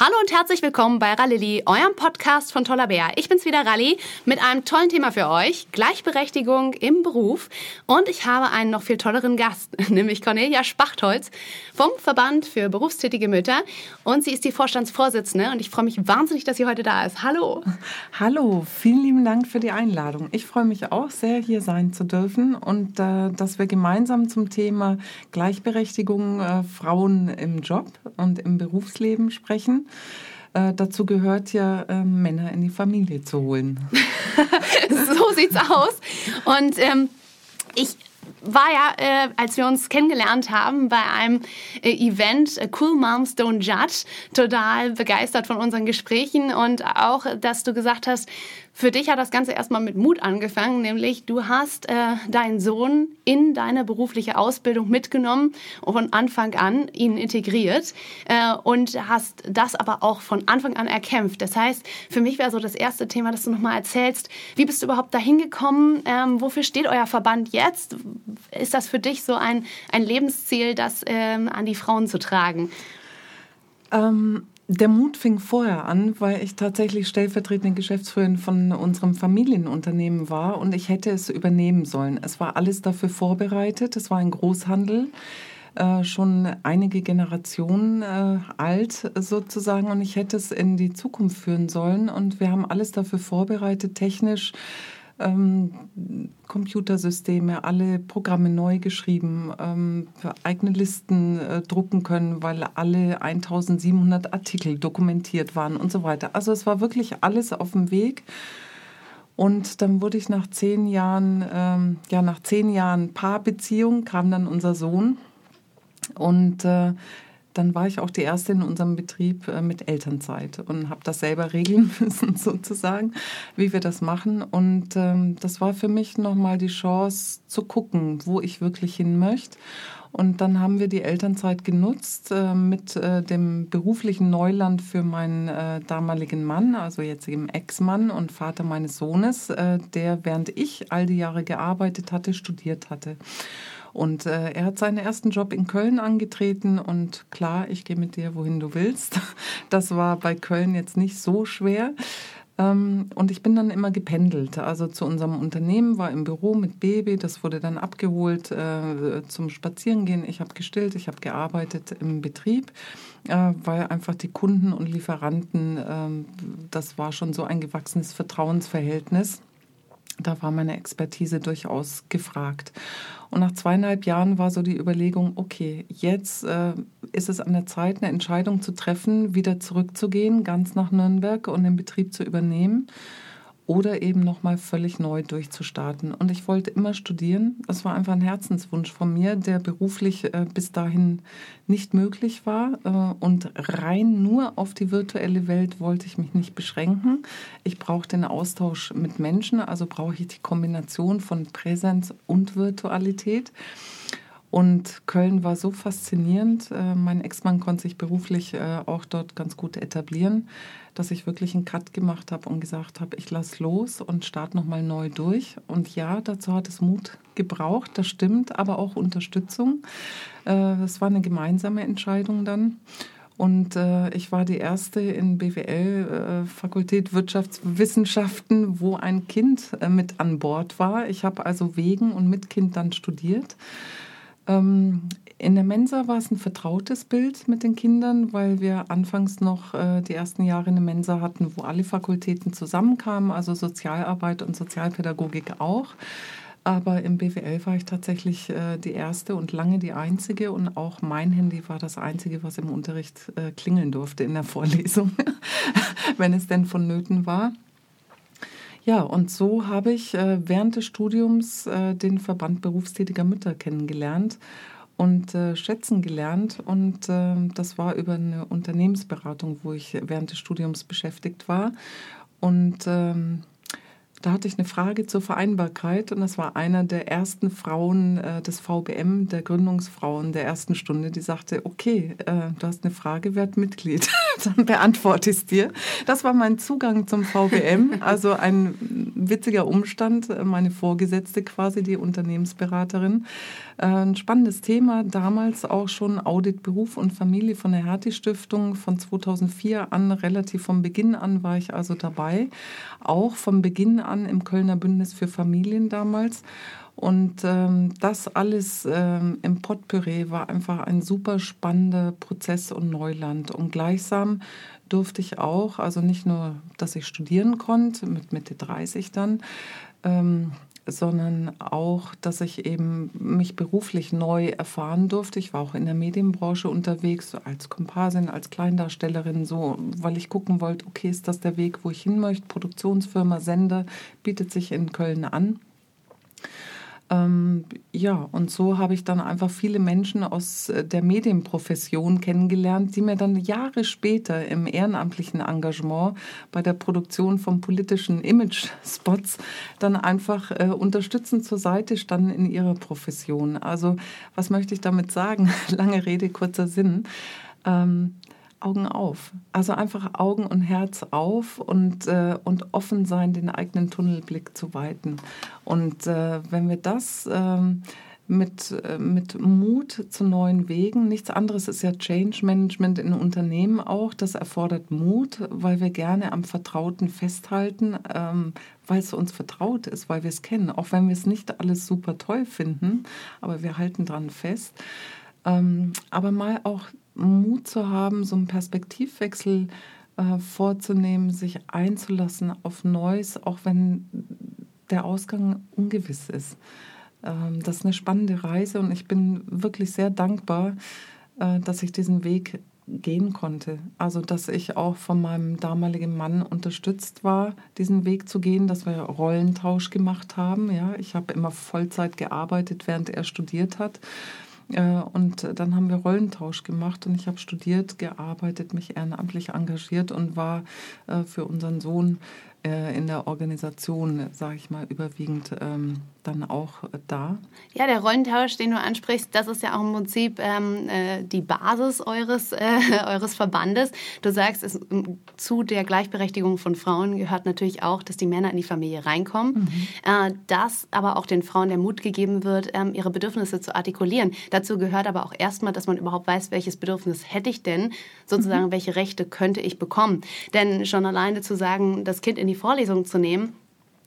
Hallo und herzlich willkommen bei Rallili, eurem Podcast von Toller Bär. Ich bin's wieder, Ralli, mit einem tollen Thema für euch, Gleichberechtigung im Beruf. Und ich habe einen noch viel tolleren Gast, nämlich Cornelia Spachtholz vom Verband für berufstätige Mütter. Und sie ist die Vorstandsvorsitzende und ich freue mich wahnsinnig, dass sie heute da ist. Hallo. Hallo, vielen lieben Dank für die Einladung. Ich freue mich auch sehr, hier sein zu dürfen und äh, dass wir gemeinsam zum Thema Gleichberechtigung äh, Frauen im Job und im Berufsleben sprechen. Äh, dazu gehört ja, äh, Männer in die Familie zu holen. so sieht's aus. Und ähm, ich war ja, äh, als wir uns kennengelernt haben bei einem äh, Event, äh, Cool Moms Don't Judge, total begeistert von unseren Gesprächen und auch, dass du gesagt hast, für dich hat das Ganze erstmal mit Mut angefangen, nämlich du hast äh, deinen Sohn in deine berufliche Ausbildung mitgenommen und von Anfang an ihn integriert äh, und hast das aber auch von Anfang an erkämpft. Das heißt, für mich wäre so das erste Thema, dass du nochmal erzählst, wie bist du überhaupt dahin gekommen? Ähm, wofür steht euer Verband jetzt? Ist das für dich so ein, ein Lebensziel, das ähm, an die Frauen zu tragen? Ähm der Mut fing vorher an, weil ich tatsächlich stellvertretende Geschäftsführerin von unserem Familienunternehmen war und ich hätte es übernehmen sollen. Es war alles dafür vorbereitet. Es war ein Großhandel, äh, schon einige Generationen äh, alt sozusagen und ich hätte es in die Zukunft führen sollen und wir haben alles dafür vorbereitet, technisch ähm, Computersysteme, alle Programme neu geschrieben, ähm, eigene Listen äh, drucken können, weil alle 1700 Artikel dokumentiert waren und so weiter. Also es war wirklich alles auf dem Weg. Und dann wurde ich nach zehn Jahren, ähm, ja, nach zehn Jahren Paarbeziehung kam dann unser Sohn. Und äh, dann war ich auch die erste in unserem Betrieb äh, mit Elternzeit und habe das selber regeln müssen sozusagen, wie wir das machen. Und ähm, das war für mich nochmal die Chance zu gucken, wo ich wirklich hin möchte. Und dann haben wir die Elternzeit genutzt äh, mit äh, dem beruflichen Neuland für meinen äh, damaligen Mann, also jetzigen Ex-Mann und Vater meines Sohnes, äh, der während ich all die Jahre gearbeitet hatte, studiert hatte. Und äh, er hat seinen ersten Job in Köln angetreten und klar, ich gehe mit dir, wohin du willst. Das war bei Köln jetzt nicht so schwer. Ähm, und ich bin dann immer gependelt. Also zu unserem Unternehmen, war im Büro mit Baby, das wurde dann abgeholt äh, zum Spazierengehen. Ich habe gestillt, ich habe gearbeitet im Betrieb, äh, weil einfach die Kunden und Lieferanten, äh, das war schon so ein gewachsenes Vertrauensverhältnis. Da war meine Expertise durchaus gefragt. Und nach zweieinhalb Jahren war so die Überlegung, okay, jetzt äh, ist es an der Zeit, eine Entscheidung zu treffen, wieder zurückzugehen, ganz nach Nürnberg und den Betrieb zu übernehmen oder eben nochmal völlig neu durchzustarten. Und ich wollte immer studieren. Das war einfach ein Herzenswunsch von mir, der beruflich äh, bis dahin nicht möglich war. Äh, und rein nur auf die virtuelle Welt wollte ich mich nicht beschränken. Ich brauche den Austausch mit Menschen, also brauche ich die Kombination von Präsenz und Virtualität. Und Köln war so faszinierend. Äh, mein Ex-Mann konnte sich beruflich äh, auch dort ganz gut etablieren, dass ich wirklich einen Cut gemacht habe und gesagt habe, ich lasse los und starte nochmal neu durch. Und ja, dazu hat es Mut gebraucht, das stimmt, aber auch Unterstützung. Äh, es war eine gemeinsame Entscheidung dann. Und äh, ich war die erste in BWL, äh, Fakultät Wirtschaftswissenschaften, wo ein Kind äh, mit an Bord war. Ich habe also wegen und mit Kind dann studiert. Ähm, in der Mensa war es ein vertrautes Bild mit den Kindern, weil wir anfangs noch äh, die ersten Jahre eine Mensa hatten, wo alle Fakultäten zusammenkamen, also Sozialarbeit und Sozialpädagogik auch. Aber im BWL war ich tatsächlich äh, die erste und lange die einzige und auch mein Handy war das einzige, was im Unterricht äh, klingeln durfte in der Vorlesung, wenn es denn vonnöten war. Ja, und so habe ich äh, während des Studiums äh, den Verband berufstätiger Mütter kennengelernt und äh, schätzen gelernt. Und äh, das war über eine Unternehmensberatung, wo ich während des Studiums beschäftigt war. Und ähm, da hatte ich eine Frage zur Vereinbarkeit und das war einer der ersten Frauen äh, des VBM, der Gründungsfrauen der ersten Stunde, die sagte, okay, äh, du hast eine Frage, werd Mitglied. dann beantworte ich es dir. Das war mein Zugang zum VWM, also ein witziger Umstand. Meine Vorgesetzte quasi, die Unternehmensberaterin. Äh, ein spannendes Thema, damals auch schon Audit Beruf und Familie von der Hertie Stiftung. Von 2004 an, relativ vom Beginn an war ich also dabei. Auch vom Beginn an im Kölner Bündnis für Familien damals. Und ähm, das alles ähm, im Potpüree war einfach ein super spannender Prozess und Neuland. Und gleichsam durfte ich auch, also nicht nur, dass ich studieren konnte, mit Mitte 30 dann, ähm, sondern auch, dass ich eben mich beruflich neu erfahren durfte. Ich war auch in der Medienbranche unterwegs, als Komparsin, als Kleindarstellerin, so, weil ich gucken wollte, okay, ist das der Weg, wo ich hin möchte? Produktionsfirma, Sender bietet sich in Köln an. Ähm, ja, und so habe ich dann einfach viele Menschen aus äh, der Medienprofession kennengelernt, die mir dann Jahre später im ehrenamtlichen Engagement bei der Produktion von politischen Image-Spots dann einfach äh, unterstützend zur Seite standen in ihrer Profession. Also was möchte ich damit sagen? Lange Rede, kurzer Sinn. Ähm, Augen auf. Also einfach Augen und Herz auf und, äh, und offen sein, den eigenen Tunnelblick zu weiten. Und äh, wenn wir das ähm, mit, äh, mit Mut zu neuen Wegen, nichts anderes ist ja Change Management in Unternehmen auch, das erfordert Mut, weil wir gerne am Vertrauten festhalten, ähm, weil es uns vertraut ist, weil wir es kennen, auch wenn wir es nicht alles super toll finden, aber wir halten dran fest. Ähm, aber mal auch Mut zu haben, so einen Perspektivwechsel äh, vorzunehmen, sich einzulassen auf Neues, auch wenn der Ausgang ungewiss ist. Ähm, das ist eine spannende Reise und ich bin wirklich sehr dankbar, äh, dass ich diesen Weg gehen konnte. Also, dass ich auch von meinem damaligen Mann unterstützt war, diesen Weg zu gehen, dass wir Rollentausch gemacht haben. Ja, ich habe immer Vollzeit gearbeitet, während er studiert hat. Äh, und dann haben wir Rollentausch gemacht und ich habe studiert, gearbeitet, mich ehrenamtlich engagiert und war äh, für unseren Sohn in der Organisation, sage ich mal, überwiegend ähm, dann auch äh, da. Ja, der Rollentausch, den du ansprichst, das ist ja auch im Prinzip ähm, äh, die Basis eures, äh, eures Verbandes. Du sagst, es, zu der Gleichberechtigung von Frauen gehört natürlich auch, dass die Männer in die Familie reinkommen, mhm. äh, dass aber auch den Frauen der Mut gegeben wird, ähm, ihre Bedürfnisse zu artikulieren. Dazu gehört aber auch erstmal, dass man überhaupt weiß, welches Bedürfnis hätte ich denn, sozusagen, mhm. welche Rechte könnte ich bekommen. Denn schon alleine zu sagen, das Kind in die die Vorlesung zu nehmen.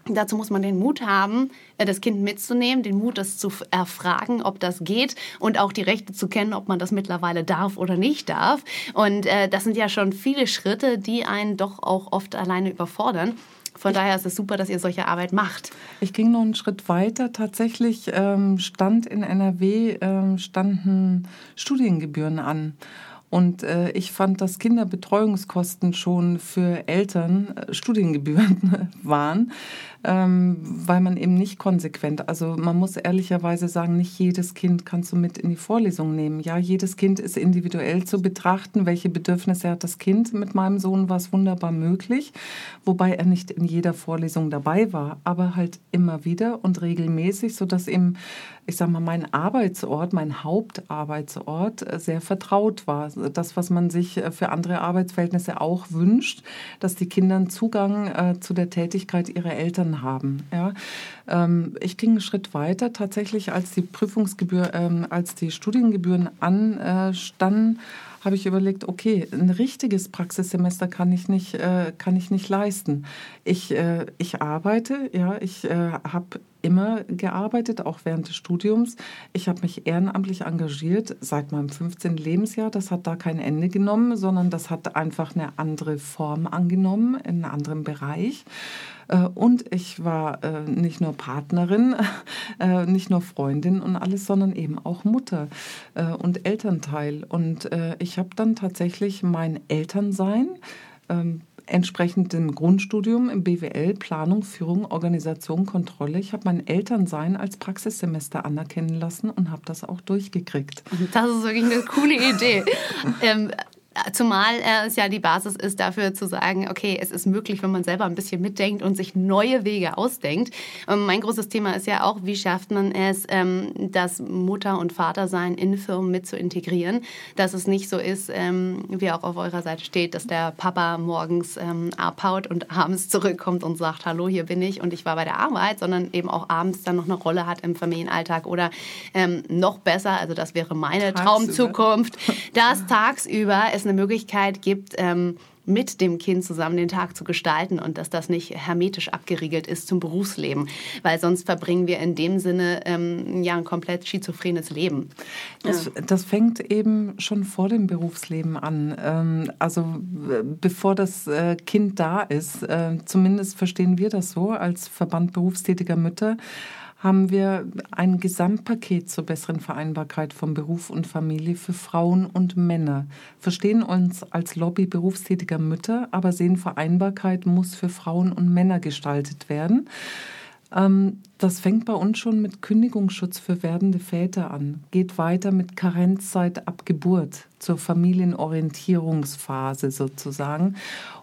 Dazu muss man den Mut haben, äh, das Kind mitzunehmen, den Mut, das zu erfragen, ob das geht und auch die Rechte zu kennen, ob man das mittlerweile darf oder nicht darf. Und äh, das sind ja schon viele Schritte, die einen doch auch oft alleine überfordern. Von daher ist es super, dass ihr solche Arbeit macht. Ich ging noch einen Schritt weiter. Tatsächlich ähm, stand in NRW ähm, standen Studiengebühren an. Und äh, ich fand, dass Kinderbetreuungskosten schon für Eltern äh, Studiengebühren waren ähm, weil man eben nicht konsequent, also man muss ehrlicherweise sagen, nicht jedes Kind kannst du mit in die Vorlesung nehmen. Ja, jedes Kind ist individuell zu betrachten, welche Bedürfnisse hat das Kind. Mit meinem Sohn war es wunderbar möglich, wobei er nicht in jeder Vorlesung dabei war, aber halt immer wieder und regelmäßig, sodass eben, ich sag mal, mein Arbeitsort, mein Hauptarbeitsort äh, sehr vertraut war. Das, was man sich äh, für andere Arbeitsverhältnisse auch wünscht, dass die Kinder Zugang äh, zu der Tätigkeit ihrer Eltern haben. Ja. Ähm, ich ging einen Schritt weiter. Tatsächlich, als die Prüfungsgebühr, ähm, als die Studiengebühren anstanden, habe ich überlegt, okay, ein richtiges Praxissemester kann ich nicht, äh, kann ich nicht leisten. Ich, äh, ich arbeite, ja, ich habe immer gearbeitet, auch während des Studiums. Ich habe mich ehrenamtlich engagiert seit meinem 15. Lebensjahr. Das hat da kein Ende genommen, sondern das hat einfach eine andere Form angenommen, in einem anderen Bereich. Äh, und ich war äh, nicht nur Partnerin, äh, nicht nur Freundin und alles, sondern eben auch Mutter und Elternteil. Und ich habe dann tatsächlich mein Elternsein ähm, entsprechend dem Grundstudium im BWL, Planung, Führung, Organisation, Kontrolle. Ich habe mein Elternsein als Praxissemester anerkennen lassen und habe das auch durchgekriegt. Das ist wirklich eine coole Idee. ähm, zumal äh, es ja die Basis ist dafür zu sagen, okay, es ist möglich, wenn man selber ein bisschen mitdenkt und sich neue Wege ausdenkt. Ähm, mein großes Thema ist ja auch, wie schafft man es, ähm, das Mutter- und Vatersein in Firmen mit zu integrieren, dass es nicht so ist, ähm, wie auch auf eurer Seite steht, dass der Papa morgens abhaut und abends zurückkommt und sagt, hallo, hier bin ich und ich war bei der Arbeit, sondern eben auch abends dann noch eine Rolle hat im Familienalltag oder noch besser, also das wäre meine tagsüber. Traumzukunft, dass tagsüber es eine Möglichkeit gibt, ähm, mit dem Kind zusammen den Tag zu gestalten und dass das nicht hermetisch abgeriegelt ist zum Berufsleben, weil sonst verbringen wir in dem Sinne ähm, ja ein komplett schizophrenes Leben. Das, das, fängt eben schon vor dem Berufsleben an. Ähm, also bevor das äh, Kind da ist, äh, zumindest verstehen wir das so als Verband berufstätiger Mütter, haben wir ein Gesamtpaket zur besseren Vereinbarkeit von Beruf und Familie für Frauen und Männer. Verstehen uns als Lobby berufstätiger Mütter, aber sehen Vereinbarkeit muss für Frauen und Männer gestaltet werden. Ähm, das fängt bei uns schon mit Kündigungsschutz für werdende Väter an, geht weiter mit Karenzzeit ab Geburt zur Familienorientierungsphase sozusagen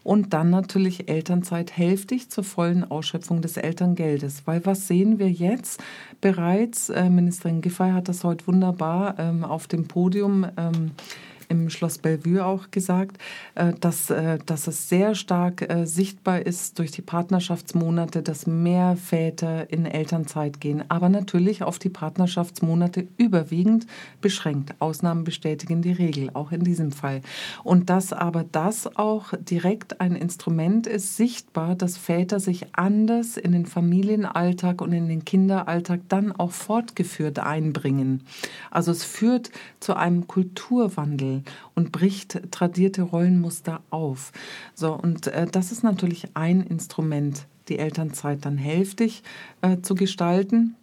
und dann natürlich Elternzeit hälftig zur vollen Ausschöpfung des Elterngeldes. Weil was sehen wir jetzt bereits? Äh, Ministerin Giffey hat das heute wunderbar ähm, auf dem Podium ähm, im Schloss Bellevue auch gesagt, äh, dass, äh, dass es sehr stark äh, sichtbar ist durch die Partnerschaftsmonate, dass mehr Väter in Elternzeit gehen. Aber natürlich auf die Partnerschaftsmonate überwiegend beschränkt. Ausnahmen bestätigen die Regel, auch in diesem Fall. Und dass aber das auch direkt ein Instrument ist, sichtbar, dass Väter sich anders in den Familienalltag und in den Kinderalltag dann auch fortgeführt einbringen. Also es führt zu einem Kulturwandel und bricht tradierte Rollenmuster auf. So, und äh, das ist natürlich ein Instrument, die Elternzeit dann hälftig äh, zu gestalten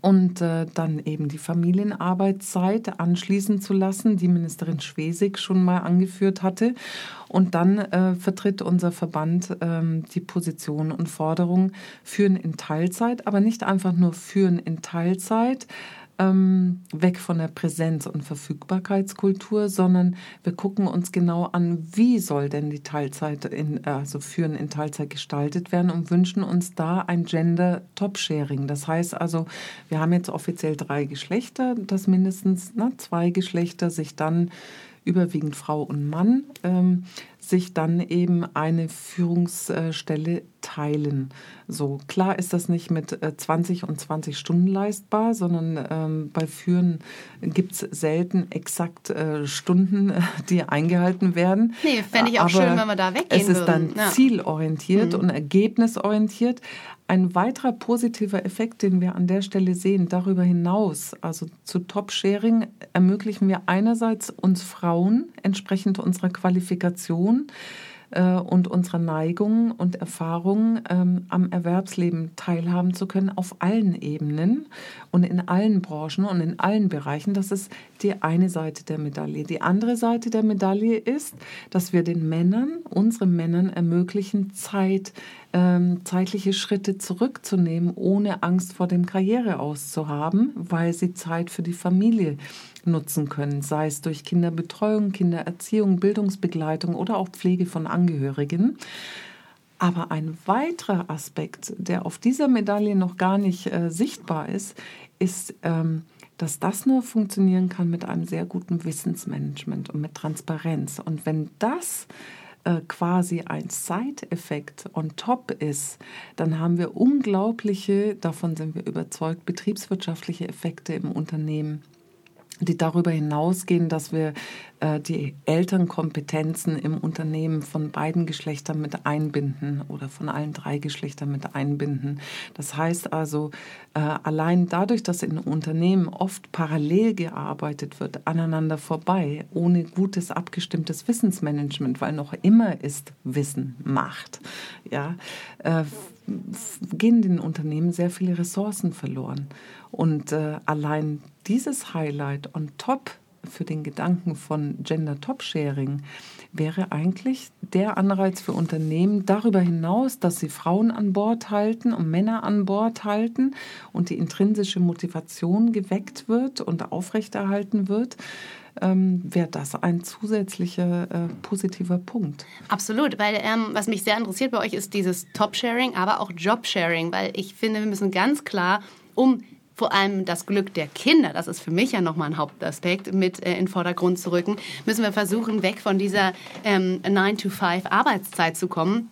und äh, dann eben die Familienarbeitszeit anschließen zu lassen, die Ministerin Schwesig schon mal angeführt hatte. Und dann äh, vertritt unser Verband ähm, die Position und Forderung führen in Teilzeit, aber nicht einfach nur führen in Teilzeit, ähm, weg von der Präsenz- und Verfügbarkeitskultur, sondern wir gucken uns genau an, wie soll denn die Teilzeit, in, also Führen in Teilzeit gestaltet werden und wünschen uns da ein Gender-Top-Sharing. Das heißt also, wir haben jetzt offiziell drei Geschlechter, dass mindestens na, zwei Geschlechter sich dann überwiegend Frau und Mann, ähm, sich dann eben eine Führungsstelle teilen. So klar ist das nicht mit 20 äh, und 20 Stunden leistbar, sondern ähm, bei Führen gibt es selten exakt äh, Stunden, die eingehalten werden. Nee, fände ich auch Aber schön, wenn wir da weggehen Es ist würden. dann ja. zielorientiert mhm. und ergebnisorientiert. Ein weiterer positiver Effekt, den wir an der Stelle sehen, darüber hinaus, also zu Top-Sharing, ermöglichen wir einerseits uns Frauen entsprechend unserer Qualifikation, äh, und unserer Neigungen und Erfahrungen ähm, am Erwerbsleben teilhaben zu können auf allen Ebenen und in allen Branchen und in allen Bereichen. Das ist die eine Seite der Medaille. Die andere Seite der Medaille ist, dass wir den Männern, unseren Männern ermöglichen, Zeit, ähm, zeitliche Schritte zurückzunehmen, ohne Angst vor dem Karriereaus zu haben, weil sie Zeit für die Familie nutzen können, sei es durch Kinderbetreuung, Kindererziehung, Bildungsbegleitung oder auch Pflege von Angehörigen. Aber ein weiterer Aspekt, der auf dieser Medaille noch gar nicht äh, sichtbar ist, ist, ähm, dass das nur funktionieren kann mit einem sehr guten Wissensmanagement und mit Transparenz. Und wenn das äh, quasi ein Side-Effekt on top ist, dann haben wir unglaubliche, davon sind wir überzeugt, betriebswirtschaftliche Effekte im Unternehmen die darüber hinausgehen, dass wir äh, die Elternkompetenzen im Unternehmen von beiden Geschlechtern mit einbinden oder von allen drei Geschlechtern mit einbinden. Das heißt also, äh, allein dadurch, dass in Unternehmen oft parallel gearbeitet wird, aneinander vorbei, ohne gutes abgestimmtes Wissensmanagement, weil noch immer ist Wissen Macht, ja, äh, gehen den Unternehmen sehr viele Ressourcen verloren. Und äh, allein dieses Highlight on top für den Gedanken von Gender Top Sharing wäre eigentlich der Anreiz für Unternehmen darüber hinaus, dass sie Frauen an Bord halten und Männer an Bord halten und die intrinsische Motivation geweckt wird und aufrechterhalten wird, ähm, wäre das ein zusätzlicher äh, positiver Punkt. Absolut, weil ähm, was mich sehr interessiert bei euch ist dieses Top-Sharing, aber auch Job-Sharing, weil ich finde, wir müssen ganz klar um vor allem das Glück der Kinder, das ist für mich ja nochmal ein Hauptaspekt, mit äh, in den Vordergrund zu rücken, müssen wir versuchen, weg von dieser ähm, 9-to-5-Arbeitszeit zu kommen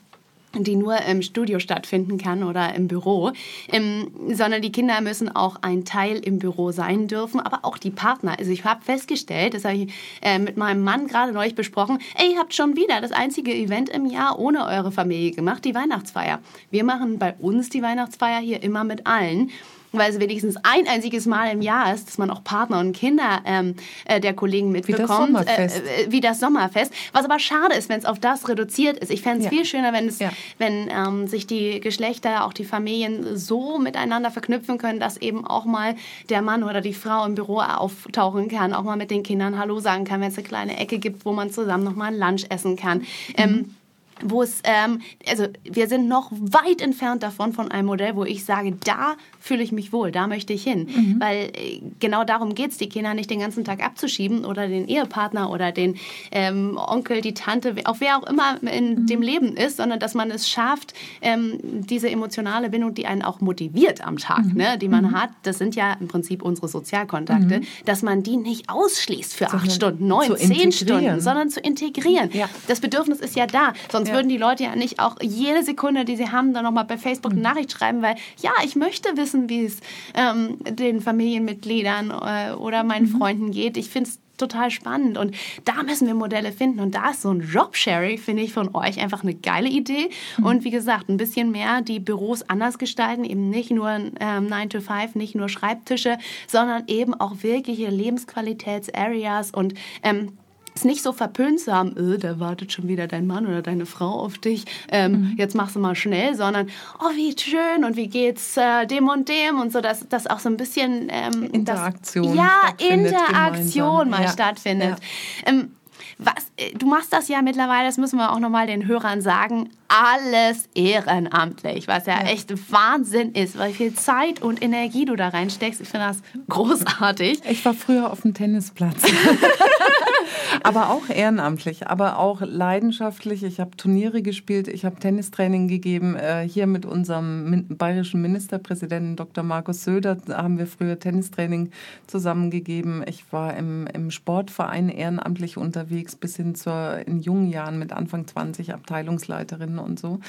die nur im Studio stattfinden kann oder im Büro, ähm, sondern die Kinder müssen auch ein Teil im Büro sein dürfen, aber auch die Partner. Also ich habe festgestellt, das habe ich äh, mit meinem Mann gerade neulich besprochen, ey, ihr habt schon wieder das einzige Event im Jahr ohne eure Familie gemacht, die Weihnachtsfeier. Wir machen bei uns die Weihnachtsfeier hier immer mit allen weil es wenigstens ein einziges Mal im Jahr ist, dass man auch Partner und Kinder ähm, äh, der Kollegen mitbekommt. Wie das Sommerfest. Äh, äh, wie das Sommerfest. Was aber schade ist, wenn es auf das reduziert ist. Ich fände es ja. viel schöner, wenn, es, ja. wenn ähm, sich die Geschlechter, auch die Familien so miteinander verknüpfen können, dass eben auch mal der Mann oder die Frau im Büro auftauchen kann, auch mal mit den Kindern Hallo sagen kann, wenn es eine kleine Ecke gibt, wo man zusammen noch mal ein Lunch essen kann. Ähm, mhm. Ähm, wo es, ähm, also wir sind noch weit entfernt davon von einem Modell, wo ich sage, da fühle ich mich wohl, da möchte ich hin. Mhm. Weil äh, genau darum geht es, die Kinder nicht den ganzen Tag abzuschieben oder den Ehepartner oder den ähm, Onkel, die Tante, auch wer auch immer in mhm. dem Leben ist, sondern dass man es schafft, ähm, diese emotionale Bindung, die einen auch motiviert am Tag, mhm. ne, die man mhm. hat, das sind ja im Prinzip unsere Sozialkontakte, mhm. dass man die nicht ausschließt für sondern acht Stunden, neun, zehn Stunden, sondern zu integrieren. Ja. Das Bedürfnis ist ja da, sonst ja. würden die Leute ja nicht auch jede Sekunde, die sie haben, dann nochmal bei Facebook eine mhm. Nachricht schreiben, weil ja, ich möchte wissen, wissen, wie es ähm, den Familienmitgliedern äh, oder meinen mhm. Freunden geht. Ich finde es total spannend und da müssen wir Modelle finden und da ist so ein Jobsharing, finde ich, von euch einfach eine geile Idee mhm. und wie gesagt, ein bisschen mehr die Büros anders gestalten, eben nicht nur ähm, 9 to 5, nicht nur Schreibtische, sondern eben auch wirkliche Lebensqualitätsareas und ähm, es nicht so verpönt zu haben, äh, da wartet schon wieder dein Mann oder deine Frau auf dich, ähm, mhm. jetzt machst du mal schnell, sondern, oh, wie schön und wie geht's äh, dem und dem und so, dass das auch so ein bisschen ähm, Interaktion. Das, ja, Interaktion mal ja. stattfindet. Ja. Ähm, was, äh, du machst das ja mittlerweile, das müssen wir auch nochmal den Hörern sagen, alles ehrenamtlich, was ja, ja, echt Wahnsinn ist, weil viel Zeit und Energie du da reinsteckst. Ich finde das großartig. Ich war früher auf dem Tennisplatz. aber auch ehrenamtlich, aber auch leidenschaftlich. Ich habe Turniere gespielt, ich habe Tennistraining gegeben. Äh, hier mit unserem bayerischen Ministerpräsidenten Dr. Markus Söder haben wir früher Tennistraining zusammengegeben. Ich war im, im Sportverein ehrenamtlich unterwegs, bis hin zur in jungen Jahren mit Anfang 20 Abteilungsleiterin und so.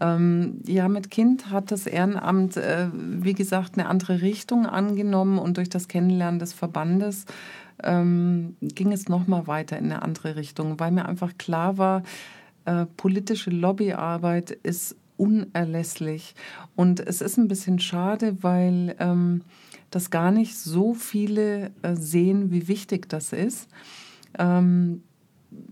Ähm, ja, mit Kind hat das Ehrenamt, äh, wie gesagt, eine andere Richtung angenommen und durch das Kennenlernen des Verbandes ähm, ging es nochmal weiter in eine andere Richtung, weil mir einfach klar war, äh, politische Lobbyarbeit ist unerlässlich. Und es ist ein bisschen schade, weil ähm, das gar nicht so viele äh, sehen, wie wichtig das ist. Ähm,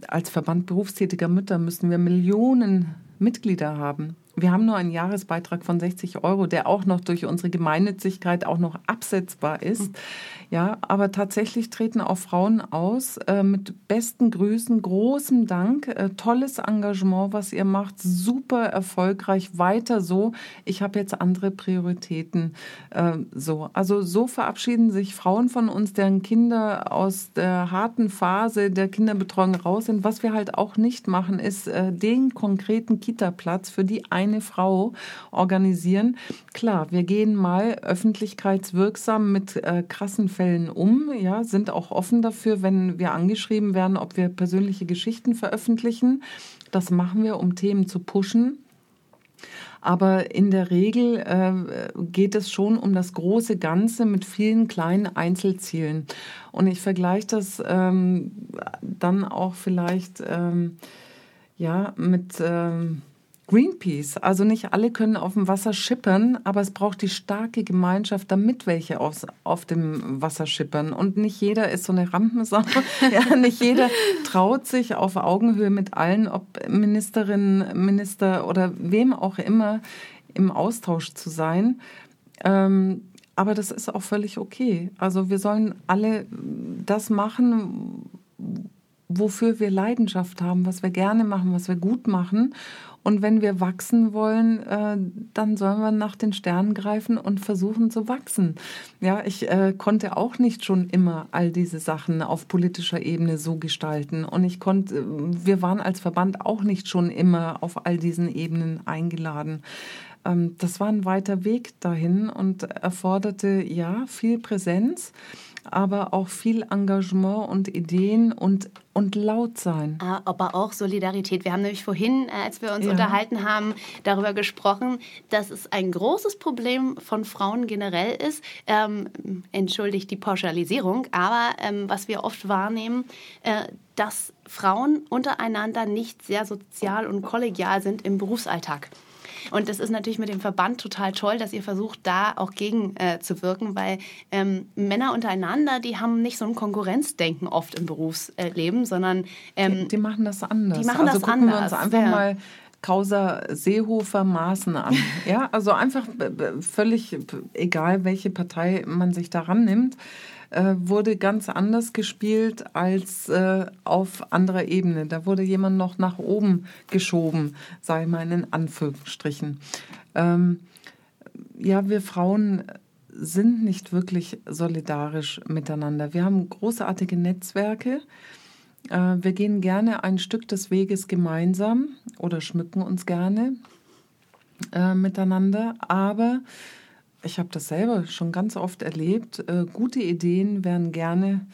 als Verband berufstätiger Mütter müssen wir Millionen Mitglieder haben. Wir haben nur einen Jahresbeitrag von 60 Euro, der auch noch durch unsere Gemeinnützigkeit auch noch absetzbar ist. Ja, aber tatsächlich treten auch Frauen aus äh, mit besten Grüßen, großem Dank, äh, tolles Engagement, was ihr macht, super erfolgreich, weiter so. Ich habe jetzt andere Prioritäten. Äh, so, also so verabschieden sich Frauen von uns, deren Kinder aus der harten Phase der Kinderbetreuung raus sind. Was wir halt auch nicht machen, ist äh, den konkreten Kita-Platz für die eine Frau organisieren. Klar, wir gehen mal öffentlichkeitswirksam mit äh, krassen Fällen um, ja, sind auch offen dafür, wenn wir angeschrieben werden, ob wir persönliche Geschichten veröffentlichen. Das machen wir, um Themen zu pushen. Aber in der Regel äh, geht es schon um das große Ganze mit vielen kleinen Einzelzielen. Und ich vergleiche das ähm, dann auch vielleicht ähm, ja, mit. Ähm, Greenpeace. Also nicht alle können auf dem Wasser schippern, aber es braucht die starke Gemeinschaft, damit welche auf, auf dem Wasser schippern. Und nicht jeder ist so eine Rampensau. ja, nicht jeder traut sich auf Augenhöhe mit allen, ob Ministerin, Minister oder wem auch immer, im Austausch zu sein. Ähm, aber das ist auch völlig okay. Also wir sollen alle das machen, wofür wir Leidenschaft haben, was wir gerne machen, was wir gut machen. Und wenn wir wachsen wollen, äh, dann sollen wir nach den Sternen greifen und versuchen zu wachsen. Ja, ich äh, konnte auch nicht schon immer all diese Sachen auf politischer Ebene so gestalten. Und ich konnte, wir waren als Verband auch nicht schon immer auf all diesen Ebenen eingeladen. Ähm, das war ein weiter Weg dahin und erforderte ja viel Präsenz aber auch viel Engagement und Ideen und, und laut sein. Ah, aber auch Solidarität. Wir haben nämlich vorhin, äh, als wir uns ja. unterhalten haben, darüber gesprochen, dass es ein großes Problem von Frauen generell ist. Ähm, entschuldigt die Pauschalisierung, aber ähm, was wir oft wahrnehmen, äh, dass Frauen untereinander nicht sehr sozial und kollegial sind im Berufsalltag. Und das ist natürlich mit dem Verband total toll, dass ihr versucht, da auch gegen äh, zu wirken, weil ähm, Männer untereinander, die haben nicht so ein Konkurrenzdenken oft im Berufsleben, sondern ähm, die, die, machen das anders. Die machen also das gucken anders. wir uns einfach ja. mal Causa Seehofer Maßen an. Ja, also einfach völlig egal, welche Partei man sich daran nimmt äh, wurde ganz anders gespielt als äh, auf anderer Ebene. Da wurde jemand noch nach oben geschoben, sage ich mal in Anführungsstrichen. Ähm, ja, wir Frauen sind nicht wirklich solidarisch miteinander. Wir haben großartige Netzwerke. Äh, wir gehen gerne ein Stück des Weges gemeinsam oder schmücken uns gerne äh, miteinander, aber ich habe das selber schon ganz oft erlebt. Äh, gute Ideen werden gerne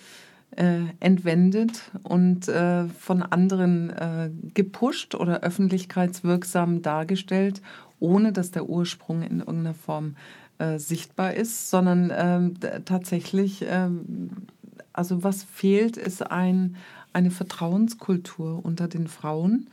äh, entwendet und äh, von anderen äh, gepusht oder öffentlichkeitswirksam dargestellt, ohne dass der Ursprung in irgendeiner Form äh, sichtbar ist, sondern ähm, tatsächlich, ähm, also was fehlt, ist ein, eine Vertrauenskultur unter den Frauen.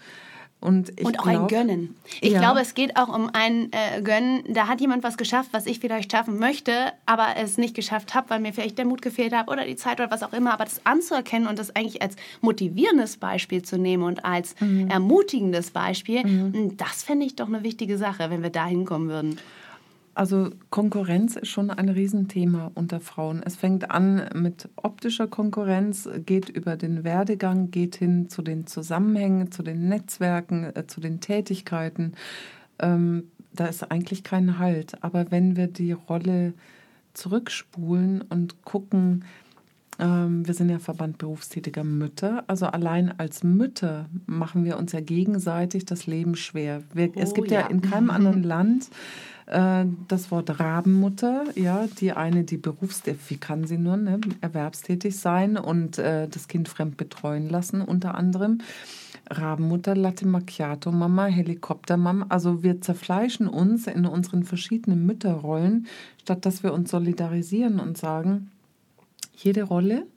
Und, und auch glaub, ein Gönnen. Ich ja. glaube, es geht auch um ein äh, Gönnen. Da hat jemand was geschafft, was ich vielleicht schaffen möchte, aber es nicht geschafft habe, weil mir vielleicht der Mut gefehlt hat oder die Zeit oder was auch immer. Aber das anzuerkennen und das eigentlich als motivierendes Beispiel zu nehmen und als mhm. ermutigendes Beispiel, mhm. das fände ich doch eine wichtige Sache, wenn wir da hinkommen würden. Also Konkurrenz ist schon ein Riesenthema unter Frauen. Es fängt an mit optischer Konkurrenz, geht über den Werdegang, geht hin zu den Zusammenhängen, zu den Netzwerken, äh, zu den Tätigkeiten. Ähm, da ist eigentlich kein Halt. Aber wenn wir die Rolle zurückspulen und gucken, ähm, wir sind ja Verband berufstätiger Mütter. Also allein als Mütter machen wir uns ja gegenseitig das Leben schwer. Wir, oh, es gibt ja. ja in keinem anderen Land äh, das Wort Rabenmutter, ja, die eine, die berufstätig, wie kann sie nur, ne, erwerbstätig sein und äh, das Kind fremd betreuen lassen, unter anderem. Rabenmutter, Latte Macchiato Mama, Helikoptermama. Also wir zerfleischen uns in unseren verschiedenen Mütterrollen, statt dass wir uns solidarisieren und sagen, jede Rolle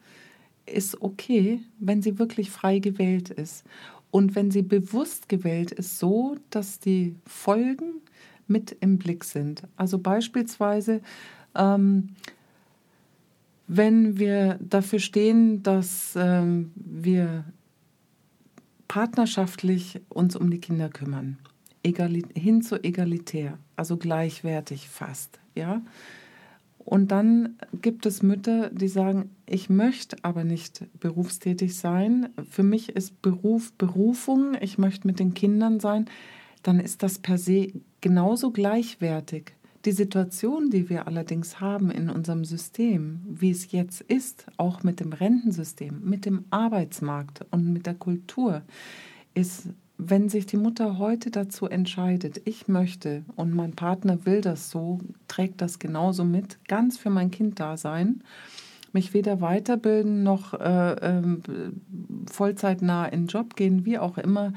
ist okay, wenn sie wirklich frei gewählt ist. Und wenn sie bewusst gewählt ist, so dass die Folgen mit im Blick sind. Also beispielsweise, ähm, wenn wir dafür stehen, dass ähm, wir partnerschaftlich uns um die Kinder kümmern, Egali hin zu egalitär, also gleichwertig fast, ja. Und dann gibt es Mütter, die sagen, ich möchte aber nicht berufstätig sein. Für mich ist Beruf Berufung. Ich möchte mit den Kindern sein dann ist das per se genauso gleichwertig. Die Situation, die wir allerdings haben in unserem System, wie es jetzt ist, auch mit dem Rentensystem, mit dem Arbeitsmarkt und mit der Kultur, ist, wenn sich die Mutter heute dazu entscheidet, ich möchte und mein Partner will das so, trägt das genauso mit, ganz für mein Kind da sein, mich weder weiterbilden noch äh, äh, vollzeitnah in den Job gehen, wie auch immer,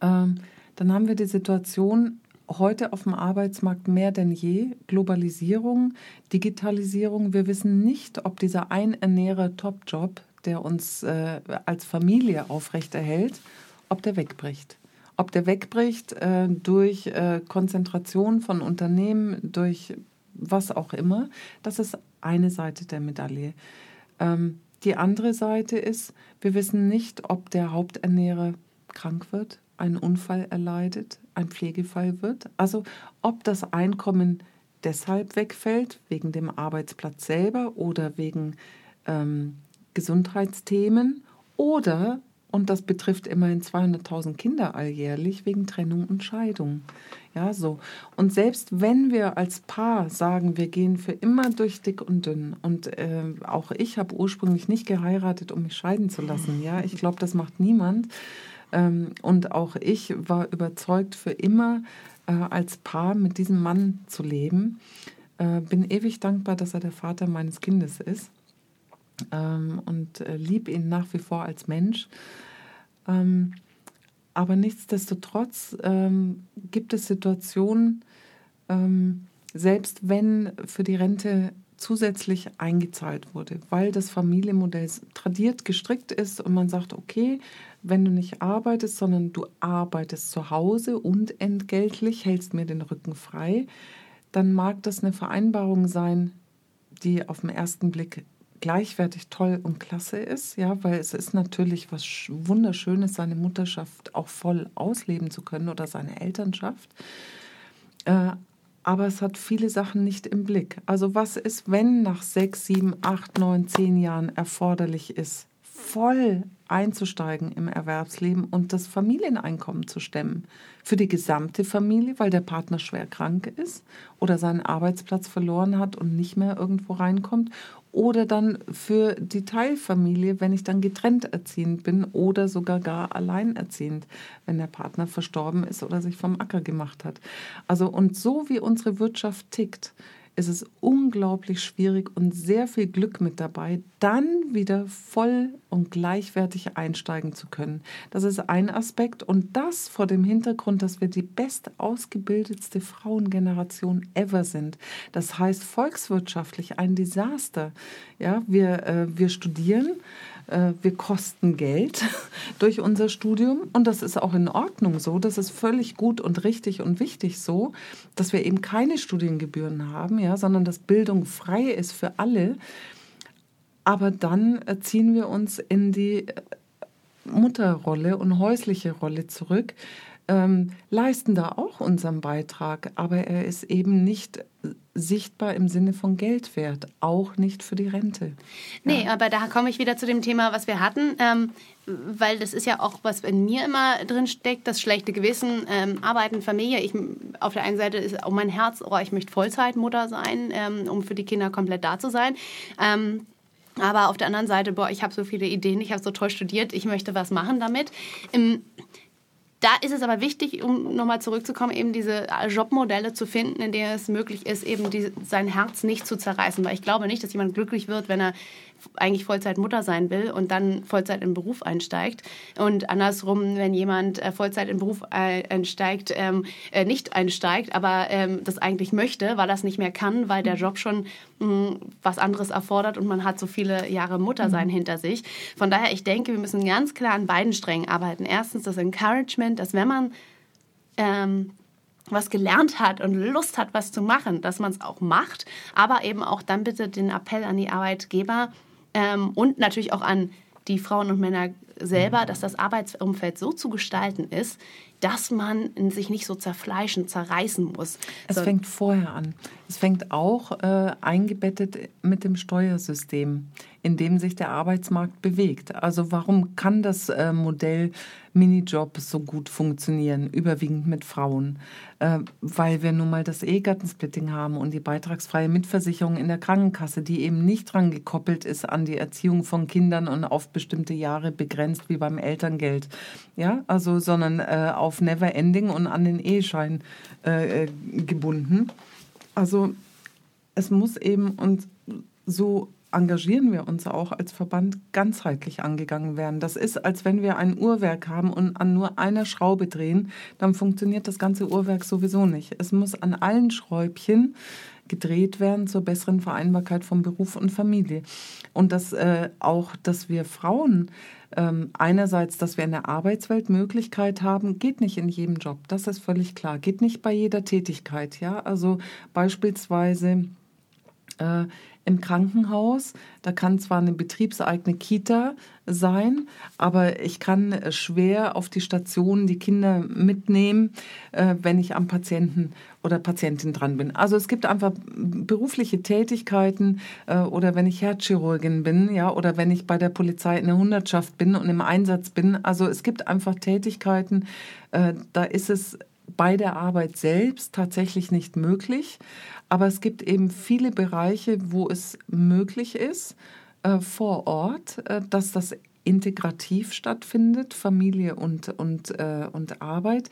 ähm, dann haben wir die Situation heute auf dem Arbeitsmarkt mehr denn je. Globalisierung, Digitalisierung. Wir wissen nicht, ob dieser Einernährer-Top-Job, der uns äh, als Familie aufrechterhält, ob der wegbricht. Ob der wegbricht äh, durch äh, Konzentration von Unternehmen, durch was auch immer, das ist eine Seite der Medaille. Ähm, die andere Seite ist, wir wissen nicht, ob der Haupternährer krank wird, einen Unfall erleidet, ein Pflegefall wird. Also ob das Einkommen deshalb wegfällt, wegen dem Arbeitsplatz selber oder wegen ähm, Gesundheitsthemen oder, und das betrifft immerhin 200.000 Kinder alljährlich, wegen Trennung und Scheidung. Ja, so. Und selbst wenn wir als Paar sagen, wir gehen für immer durch dick und dünn, und äh, auch ich habe ursprünglich nicht geheiratet, um mich scheiden zu lassen. Ja, ich glaube, das macht niemand. Ähm, und auch ich war überzeugt, für immer äh, als Paar mit diesem Mann zu leben. Äh, bin ewig dankbar, dass er der Vater meines Kindes ist ähm, und äh, liebe ihn nach wie vor als Mensch. Ähm, aber nichtsdestotrotz gibt es Situationen, selbst wenn für die Rente zusätzlich eingezahlt wurde, weil das Familienmodell tradiert gestrickt ist und man sagt, okay, wenn du nicht arbeitest, sondern du arbeitest zu Hause und entgeltlich, hältst mir den Rücken frei, dann mag das eine Vereinbarung sein, die auf den ersten Blick gleichwertig toll und klasse ist, ja, weil es ist natürlich was Wunderschönes, seine Mutterschaft auch voll ausleben zu können oder seine Elternschaft. Aber es hat viele Sachen nicht im Blick. Also was ist, wenn nach sechs, sieben, acht, neun, zehn Jahren erforderlich ist, voll einzusteigen im Erwerbsleben und das Familieneinkommen zu stemmen. Für die gesamte Familie, weil der Partner schwer krank ist oder seinen Arbeitsplatz verloren hat und nicht mehr irgendwo reinkommt. Oder dann für die Teilfamilie, wenn ich dann getrennt erziehend bin oder sogar gar alleinerziehend, wenn der Partner verstorben ist oder sich vom Acker gemacht hat. Also und so wie unsere Wirtschaft tickt, ist es unglaublich schwierig und sehr viel Glück mit dabei, dann wieder voll und gleichwertig einsteigen zu können. Das ist ein Aspekt und das vor dem Hintergrund, dass wir die best ausgebildetste Frauengeneration ever sind. Das heißt volkswirtschaftlich ein Desaster. Ja, wir, äh, wir studieren wir kosten Geld durch unser Studium und das ist auch in Ordnung so. Das ist völlig gut und richtig und wichtig so, dass wir eben keine Studiengebühren haben, ja, sondern dass Bildung frei ist für alle. Aber dann ziehen wir uns in die äh, Mutterrolle und häusliche Rolle zurück, ähm, leisten da auch unseren Beitrag, aber er ist eben nicht sichtbar im Sinne von Geldwert, auch nicht für die Rente. Nee, ja. aber da komme ich wieder zu dem Thema, was wir hatten, ähm, weil das ist ja auch, was in mir immer drin steckt, das schlechte Gewissen, ähm, Arbeiten, Familie. Ich, auf der einen Seite ist auch mein Herz, oh, ich möchte Vollzeitmutter sein, ähm, um für die Kinder komplett da zu sein. Ähm, aber auf der anderen Seite, boah, ich habe so viele Ideen, ich habe so toll studiert, ich möchte was machen damit. Im, da ist es aber wichtig, um nochmal zurückzukommen, eben diese Jobmodelle zu finden, in denen es möglich ist, eben die, sein Herz nicht zu zerreißen. Weil ich glaube nicht, dass jemand glücklich wird, wenn er eigentlich Vollzeit Mutter sein will und dann Vollzeit in den Beruf einsteigt. Und andersrum, wenn jemand äh, Vollzeit in den Beruf einsteigt, ähm, äh, nicht einsteigt, aber ähm, das eigentlich möchte, weil er es nicht mehr kann, weil der Job schon mh, hm, was anderes erfordert und man hat so viele Jahre Muttersein mhm. hinter sich. Von daher, ich denke, wir müssen ganz klar an beiden Strängen arbeiten. Erstens das Encouragement, dass wenn man ähm, was gelernt hat und Lust hat, was zu machen, dass man es auch macht, aber eben auch dann bitte den Appell an die Arbeitgeber, ähm, und natürlich auch an die Frauen und Männer selber, dass das Arbeitsumfeld so zu gestalten ist, dass man sich nicht so zerfleischen, zerreißen muss. Es so. fängt vorher an. Es fängt auch äh, eingebettet mit dem Steuersystem, in dem sich der Arbeitsmarkt bewegt. Also warum kann das äh, Modell Minijob so gut funktionieren, überwiegend mit Frauen? Äh, weil wir nun mal das Ehegattensplitting haben und die beitragsfreie Mitversicherung in der Krankenkasse, die eben nicht dran gekoppelt ist an die Erziehung von Kindern und auf bestimmte Jahre begrenzt wie beim Elterngeld. Ja, also, sondern äh, auf Never Ending und an den Eheschein gebunden. Also es muss eben und so engagieren wir uns auch als Verband ganzheitlich angegangen werden. Das ist, als wenn wir ein Uhrwerk haben und an nur einer Schraube drehen, dann funktioniert das ganze Uhrwerk sowieso nicht. Es muss an allen Schräubchen gedreht werden zur besseren Vereinbarkeit von Beruf und Familie. Und dass äh, auch, dass wir Frauen ähm, einerseits, dass wir in der Arbeitswelt Möglichkeit haben, geht nicht in jedem Job. Das ist völlig klar. Geht nicht bei jeder Tätigkeit. Ja, also beispielsweise äh, im Krankenhaus. Da kann zwar eine betriebseigene Kita sein, aber ich kann schwer auf die Station die Kinder mitnehmen, äh, wenn ich am Patienten oder Patientin dran bin. Also es gibt einfach berufliche Tätigkeiten äh, oder wenn ich Herzchirurgin bin, ja, oder wenn ich bei der Polizei in der Hundertschaft bin und im Einsatz bin. Also es gibt einfach Tätigkeiten, äh, da ist es bei der Arbeit selbst tatsächlich nicht möglich. Aber es gibt eben viele Bereiche, wo es möglich ist, äh, vor Ort, äh, dass das integrativ stattfindet, Familie und, und, äh, und Arbeit.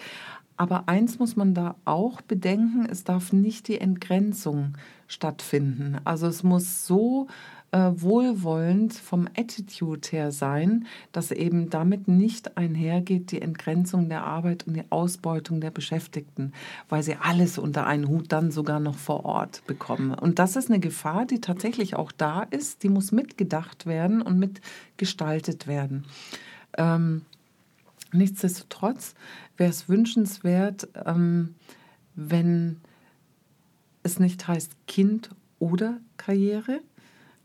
Aber eins muss man da auch bedenken, es darf nicht die Entgrenzung stattfinden. Also es muss so äh, wohlwollend vom Attitude her sein, dass eben damit nicht einhergeht die Entgrenzung der Arbeit und die Ausbeutung der Beschäftigten, weil sie alles unter einen Hut dann sogar noch vor Ort bekommen. Und das ist eine Gefahr, die tatsächlich auch da ist, die muss mitgedacht werden und mitgestaltet werden. Ähm, nichtsdestotrotz wäre es wünschenswert, ähm, wenn es nicht heißt Kind oder Karriere,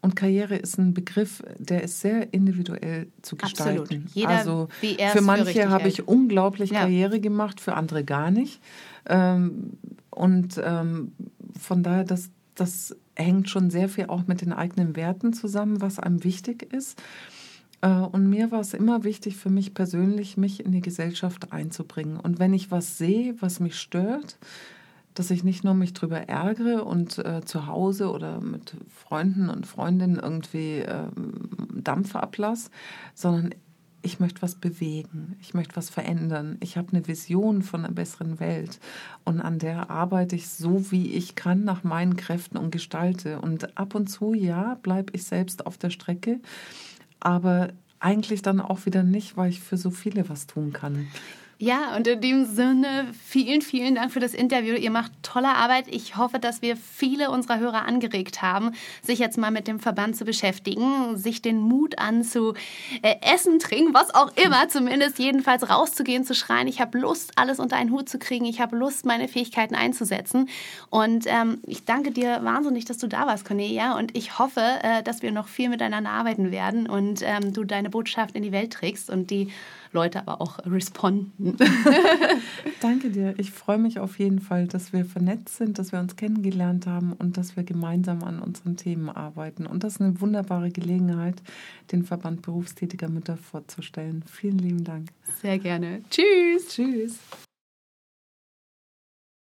und Karriere ist ein Begriff, der ist sehr individuell zu gestalten. Absolut. Jeder, also für manche habe ich unglaublich ja. Karriere gemacht, für andere gar nicht. Ähm, und ähm, von daher, das, das hängt schon sehr viel auch mit den eigenen Werten zusammen, was einem wichtig ist. Äh, und mir war es immer wichtig für mich persönlich, mich in die Gesellschaft einzubringen. Und wenn ich was sehe, was mich stört, dass ich nicht nur mich drüber ärgere und äh, zu Hause oder mit Freunden und Freundinnen irgendwie äh, Dampf ablasse, sondern ich möchte was bewegen, ich möchte was verändern. Ich habe eine Vision von einer besseren Welt und an der arbeite ich so, wie ich kann, nach meinen Kräften und gestalte. Und ab und zu, ja, bleibe ich selbst auf der Strecke, aber eigentlich dann auch wieder nicht, weil ich für so viele was tun kann. Ja, und in dem Sinne vielen, vielen Dank für das Interview. Ihr macht tolle Arbeit. Ich hoffe, dass wir viele unserer Hörer angeregt haben, sich jetzt mal mit dem Verband zu beschäftigen, sich den Mut an zu äh, essen, trinken, was auch immer, zumindest jedenfalls rauszugehen, zu schreien. Ich habe Lust, alles unter einen Hut zu kriegen. Ich habe Lust, meine Fähigkeiten einzusetzen. Und ähm, ich danke dir wahnsinnig, dass du da warst, Cornelia. Und ich hoffe, äh, dass wir noch viel miteinander arbeiten werden und ähm, du deine Botschaft in die Welt trägst und die Leute aber auch responden. Danke dir. Ich freue mich auf jeden Fall, dass wir vernetzt sind, dass wir uns kennengelernt haben und dass wir gemeinsam an unseren Themen arbeiten. Und das ist eine wunderbare Gelegenheit, den Verband berufstätiger Mütter vorzustellen. Vielen lieben Dank. Sehr gerne. Tschüss. Tschüss.